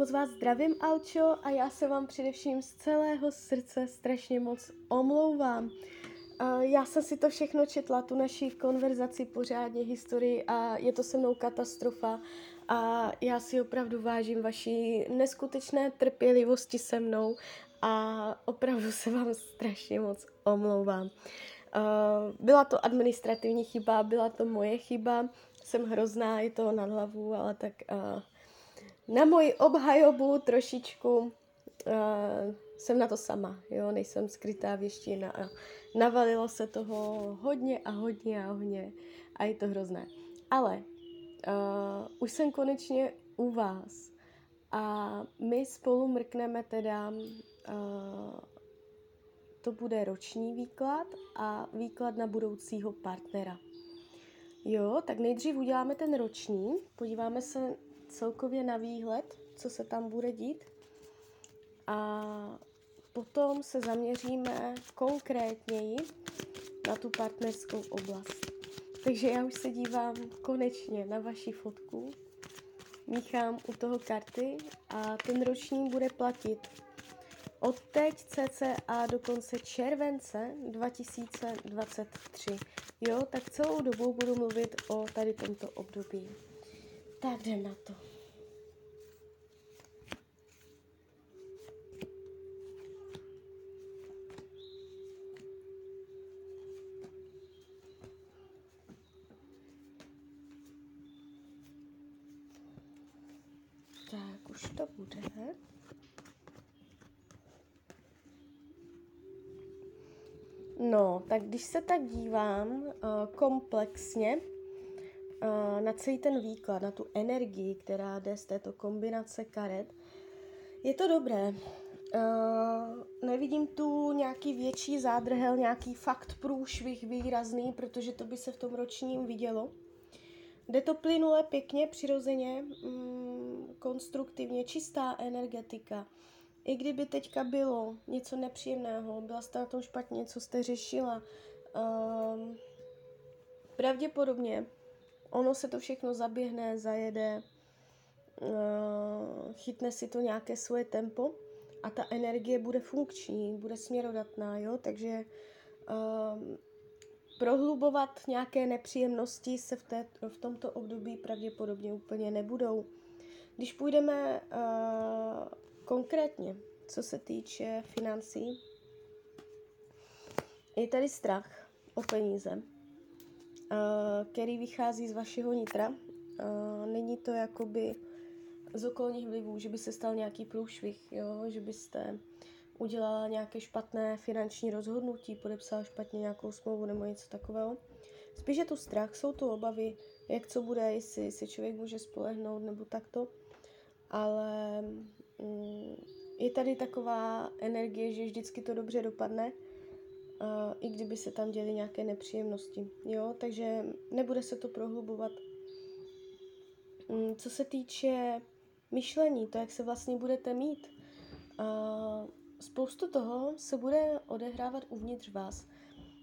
moc vás zdravím, Alčo, a já se vám především z celého srdce strašně moc omlouvám. Já jsem si to všechno četla, tu naši konverzaci pořádně, historii a je to se mnou katastrofa. A já si opravdu vážím vaší neskutečné trpělivosti se mnou a opravdu se vám strašně moc omlouvám. Byla to administrativní chyba, byla to moje chyba, jsem hrozná, je to nad hlavu, ale tak na moji obhajobu trošičku uh, jsem na to sama, jo, nejsem skrytá věština a navalilo se toho hodně a hodně a hodně a je to hrozné. Ale uh, už jsem konečně u vás a my spolu mrkneme teda, uh, to bude roční výklad a výklad na budoucího partnera. Jo, tak nejdřív uděláme ten roční, podíváme se celkově na výhled, co se tam bude dít. A potom se zaměříme konkrétněji na tu partnerskou oblast. Takže já už se dívám konečně na vaši fotku, míchám u toho karty a ten roční bude platit od teď cca do konce července 2023. Jo, tak celou dobu budu mluvit o tady tomto období. Tak jdem na to. Tak, už to bude. No, tak když se tak dívám uh, komplexně, na celý ten výklad, na tu energii, která jde z této kombinace karet, je to dobré. Uh, nevidím tu nějaký větší zádrhel, nějaký fakt průšvih výrazný, protože to by se v tom ročním vidělo. Jde to plynule, pěkně, přirozeně, mm, konstruktivně, čistá energetika. I kdyby teďka bylo něco nepříjemného, byla jste na tom špatně, co jste řešila, um, pravděpodobně ono se to všechno zaběhne, zajede, eh, chytne si to nějaké svoje tempo a ta energie bude funkční, bude směrodatná, jo, takže um, prohlubovat nějaké nepříjemnosti se v, té, v tomto období pravděpodobně úplně nebudou. Když půjdeme uh, konkrétně, co se týče financí, je tady strach o peníze. Eh, který vychází z vašeho nitra. Eh, není to jakoby z okolních vlivů, že by se stal nějaký průšvih, jo? že byste udělala nějaké špatné finanční rozhodnutí, podepsala špatně nějakou smlouvu nebo něco takového. Spíš je to strach, jsou to obavy, jak co bude, jestli se člověk může spolehnout nebo takto. Ale mm, je tady taková energie, že vždycky to dobře dopadne i kdyby se tam děly nějaké nepříjemnosti. Jo, takže nebude se to prohlubovat. Um, co se týče myšlení, to, jak se vlastně budete mít, spoustu toho se bude odehrávat uvnitř vás.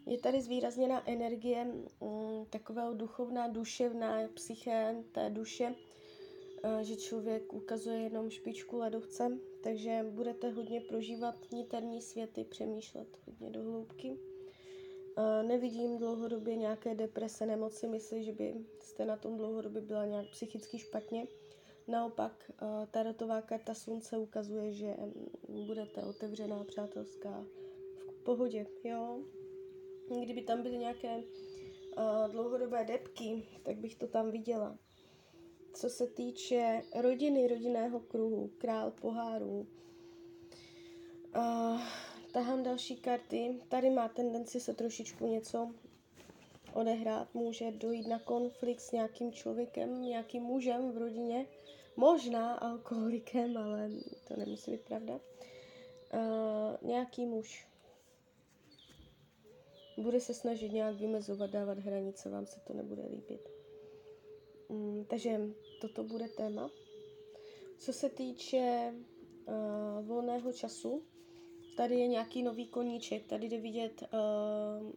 Je tady zvýrazněná energie um, takového duchovná, duševná psyché té duše, uh, že člověk ukazuje jenom špičku ledovce, takže budete hodně prožívat niterní světy, přemýšlet hodně do hloubky. Nevidím dlouhodobě nějaké deprese, nemoci, myslím, že by jste na tom dlouhodobě byla nějak psychicky špatně. Naopak, tarotová karta slunce ukazuje, že budete otevřená, přátelská, v pohodě, jo. Kdyby tam byly nějaké dlouhodobé depky, tak bych to tam viděla co se týče rodiny, rodinného kruhu, král pohárů. Uh, tahám další karty. Tady má tendenci se trošičku něco odehrát. Může dojít na konflikt s nějakým člověkem, nějakým mužem v rodině. Možná alkoholikem, ale to nemusí být pravda. Uh, nějaký muž bude se snažit nějak vymezovat, dávat hranice, vám se to nebude líbit. Mm, takže toto bude téma. Co se týče uh, volného času, tady je nějaký nový koníček, tady jde vidět uh,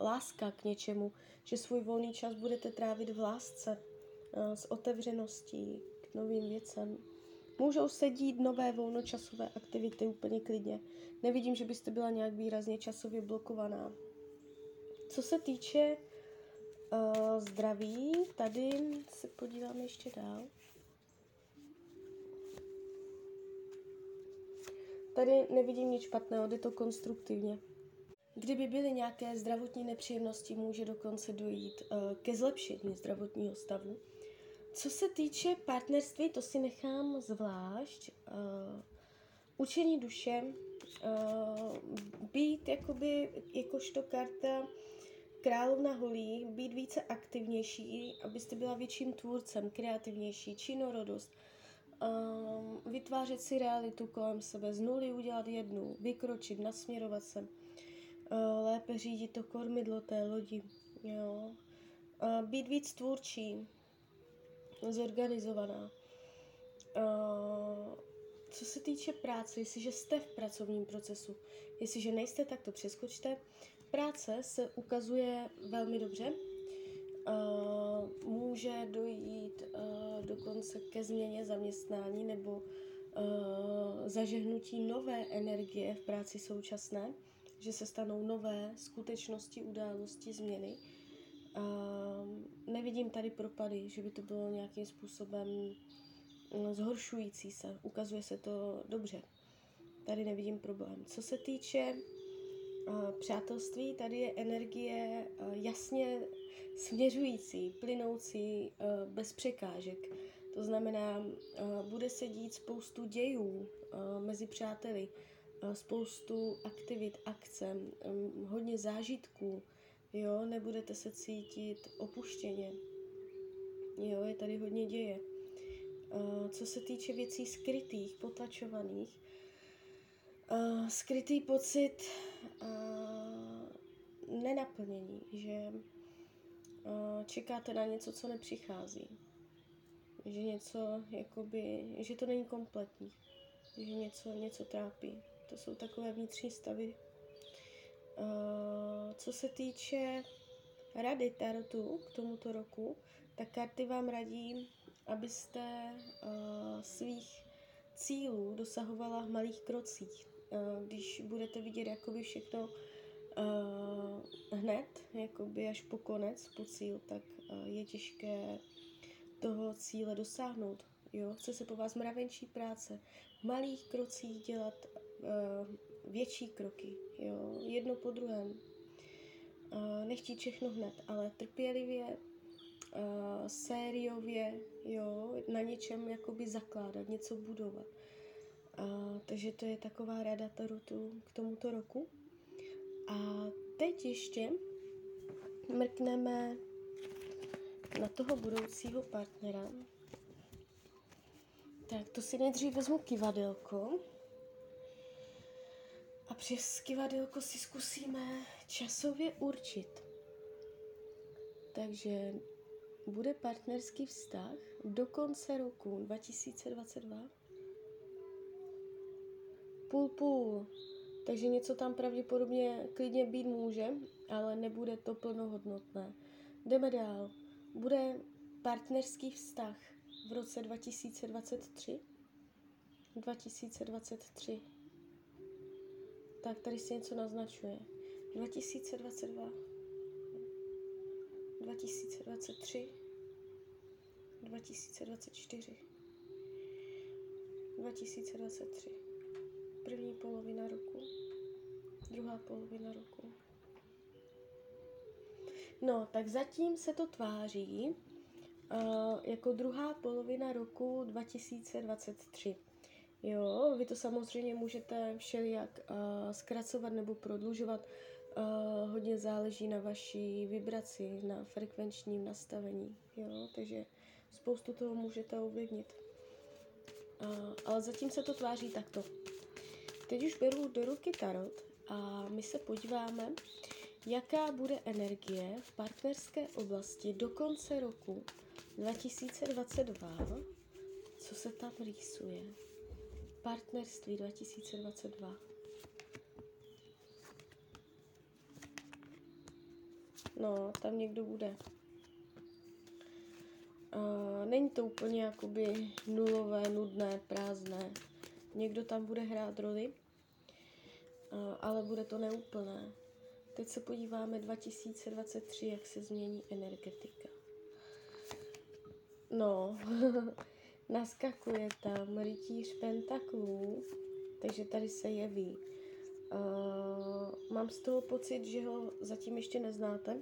láska k něčemu, že svůj volný čas budete trávit v lásce, uh, s otevřeností novým věcem. Můžou se dít nové volnočasové aktivity úplně klidně. Nevidím, že byste byla nějak výrazně časově blokovaná. Co se týče uh, zdraví, tady se podíváme ještě dál. Tady nevidím nic špatného, jde to konstruktivně. Kdyby byly nějaké zdravotní nepříjemnosti, může dokonce dojít uh, ke zlepšení zdravotního stavu. Co se týče partnerství, to si nechám zvlášť. Uh, učení duše, uh, být jakoby, jakožto karta královna holí, být více aktivnější, abyste byla větším tvůrcem, kreativnější, činorodost, uh, vytvářet si realitu kolem sebe, z nuly udělat jednu, vykročit, nasměrovat se, uh, lépe řídit to kormidlo té lodi, jo. Uh, být víc tvůrčí, zorganizovaná. Uh, co se týče práce, jestliže jste v pracovním procesu, jestliže nejste, tak to přeskočte. Práce se ukazuje velmi dobře. Uh, může dojít uh, dokonce ke změně zaměstnání nebo uh, zažehnutí nové energie v práci současné, že se stanou nové skutečnosti, události, změny. Uh, nevidím tady propady, že by to bylo nějakým způsobem zhoršující se. Ukazuje se to dobře. Tady nevidím problém. Co se týče přátelství, tady je energie jasně směřující, plynoucí bez překážek. To znamená, bude se dít spoustu dějů mezi přáteli, spoustu aktivit, akce, hodně zážitků, jo, nebudete se cítit opuštěně. Jo, je tady hodně děje. Uh, co se týče věcí skrytých, potlačovaných, uh, skrytý pocit uh, nenaplnění, že čekáte na něco, co nepřichází. Že něco, jakoby, že to není kompletní. Že něco, něco trápí. To jsou takové vnitřní stavy. Uh, co se týče rady Tarotu k tomuto roku, tak karty vám radí abyste uh, svých cílů dosahovala v malých krocích. Uh, když budete vidět jakoby všechno hned, jakoby až po konec, po cíl, tak je těžké toho cíle dosáhnout. Jo? Chce se po vás mravenčí práce. V malých krocích dělat větší kroky, jo? jedno po druhém. Uh, nechtít všechno hned, ale trpělivě uh, sériově, jo, na něčem jakoby zakládat, něco budovat. Uh, takže to je taková rada tarotu k tomuto roku. A teď ještě mrkneme na toho budoucího partnera. Tak to si nejdřív vezmu kivadelko. Přes kivadelko si zkusíme časově určit. Takže bude partnerský vztah do konce roku 2022? Půl půl. Takže něco tam pravděpodobně klidně být může, ale nebude to plnohodnotné. Jdeme dál. Bude partnerský vztah v roce 2023? 2023. Tak tady se něco naznačuje. 2022. 2023, 2024, 2023, první polovina roku, druhá polovina roku. No, tak zatím se to tváří uh, jako druhá polovina roku 2023. Jo, vy to samozřejmě můžete všelijak uh, zkracovat nebo prodlužovat Uh, hodně záleží na vaší vibraci, na frekvenčním nastavení, jo, takže spoustu toho můžete ovlivnit. Uh, ale zatím se to tváří takto. Teď už beru do ruky tarot a my se podíváme, jaká bude energie v partnerské oblasti do konce roku 2022, co se tam rýsuje. Partnerství 2022. No, tam někdo bude. Uh, není to úplně jakoby nulové, nudné, prázdné. Někdo tam bude hrát roli, uh, ale bude to neúplné. Teď se podíváme 2023, jak se změní energetika. No, naskakuje tam rytíř pentaklů, takže tady se jeví. Uh, mám z toho pocit, že ho zatím ještě neznáte.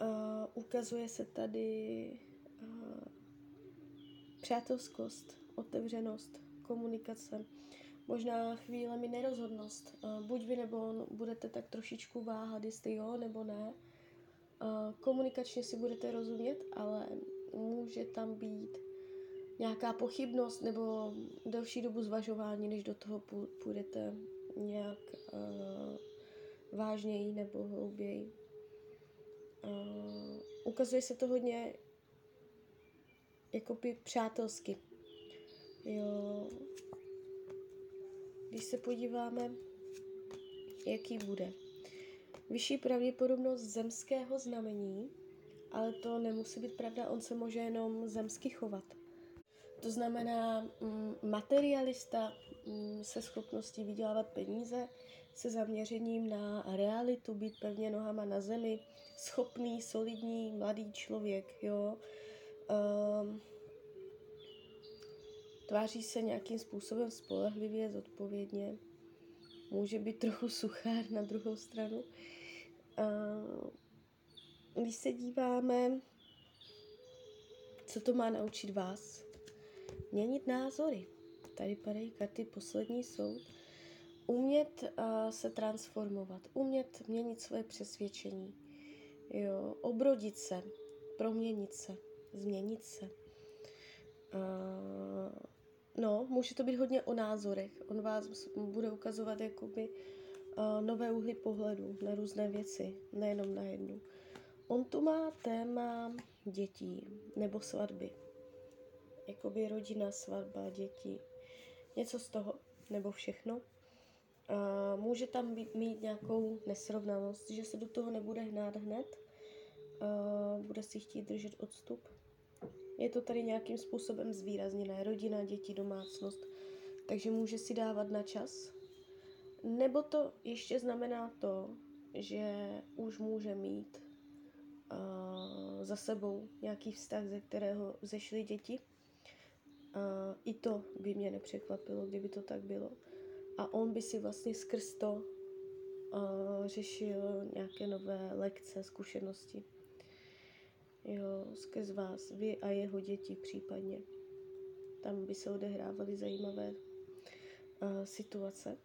Uh, ukazuje se tady uh, přátelskost, otevřenost, komunikace, možná chvílemi nerozhodnost. Uh, buď vy nebo on budete tak trošičku váhat, jestli jo nebo ne. Uh, komunikačně si budete rozumět, ale může tam být nějaká pochybnost nebo delší dobu zvažování, než do toho půjdete nějak uh, vážněji nebo hlouběji. Uh, ukazuje se to hodně jakoby přátelsky. Jo. Když se podíváme, jaký bude. Vyšší pravděpodobnost zemského znamení, ale to nemusí být pravda, on se může jenom zemsky chovat. To znamená mm, materialista mm, se schopností vydělávat peníze, se zaměřením na realitu, být pevně nohama na zemi, schopný, solidní, mladý člověk, jo. Um, tváří se nějakým způsobem spolehlivě, zodpovědně. Může být trochu suchár na druhou stranu. Uh, když se díváme, co to má naučit vás, měnit názory. Tady padají karty poslední soud. Umět uh, se transformovat, umět měnit svoje přesvědčení, jo, obrodit se, proměnit se, změnit se. Uh, no, může to být hodně o názorech. On vás bude ukazovat jakoby uh, nové úhly pohledu na různé věci, nejenom na jednu. On tu má téma dětí nebo svatby jakoby rodina, svatba, děti, něco z toho, nebo všechno. A může tam být, mít nějakou nesrovnalost, že se do toho nebude hnát hned, a bude si chtít držet odstup. Je to tady nějakým způsobem zvýrazněné, rodina, děti, domácnost, takže může si dávat na čas. Nebo to ještě znamená to, že už může mít za sebou nějaký vztah, ze kterého zešly děti a I to by mě nepřekvapilo, kdyby to tak bylo. A on by si vlastně skrz to uh, řešil nějaké nové lekce, zkušenosti. Jo, skrz vás, vy a jeho děti případně. Tam by se odehrávaly zajímavé situace.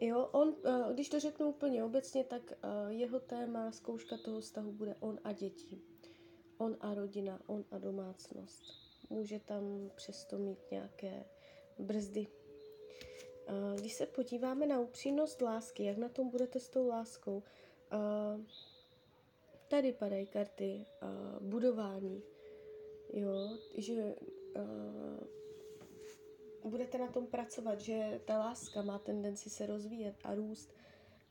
Jo, on, uh, když to řeknu úplně obecně, tak uh, jeho téma, zkouška toho vztahu bude on a děti. On a rodina, on a domácnost může tam přesto mít nějaké brzdy. Když se podíváme na upřímnost lásky, jak na tom budete s tou láskou, tady padají karty budování, jo, že budete na tom pracovat, že ta láska má tendenci se rozvíjet a růst.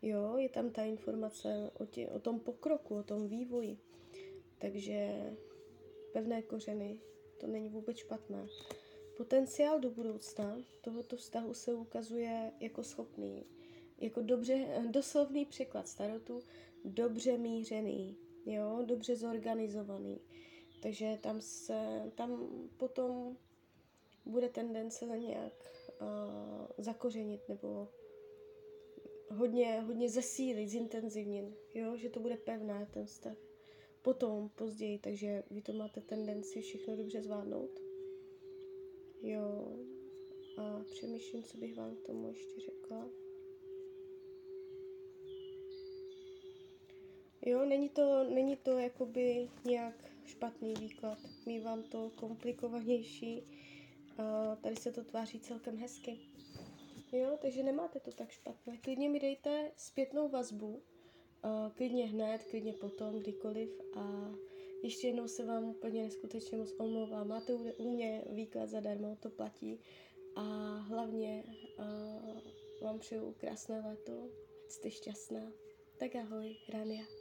Jo, je tam ta informace o, tě, o tom pokroku, o tom vývoji. Takže pevné kořeny, to není vůbec špatné. Potenciál do budoucna tohoto vztahu se ukazuje jako schopný, jako dobře, doslovný překlad starotu, dobře mířený, jo, dobře zorganizovaný. Takže tam se, tam potom bude tendence nějak uh, zakořenit nebo hodně, hodně zesílit, zintenzivnit, jo, že to bude pevné ten vztah potom, později, takže vy to máte tendenci všechno dobře zvládnout. Jo. A přemýšlím, co bych vám k tomu ještě řekla. Jo, není to, není to jakoby nějak špatný výklad. Mívám to komplikovanější. A tady se to tváří celkem hezky. Jo, takže nemáte to tak špatné. Klidně mi dejte zpětnou vazbu, klidně hned, klidně potom, kdykoliv a ještě jednou se vám úplně neskutečně moc omlouvám. Máte u mě výklad zadarmo, to platí a hlavně vám přeju krásné léto, jste šťastná. Tak ahoj, Rania.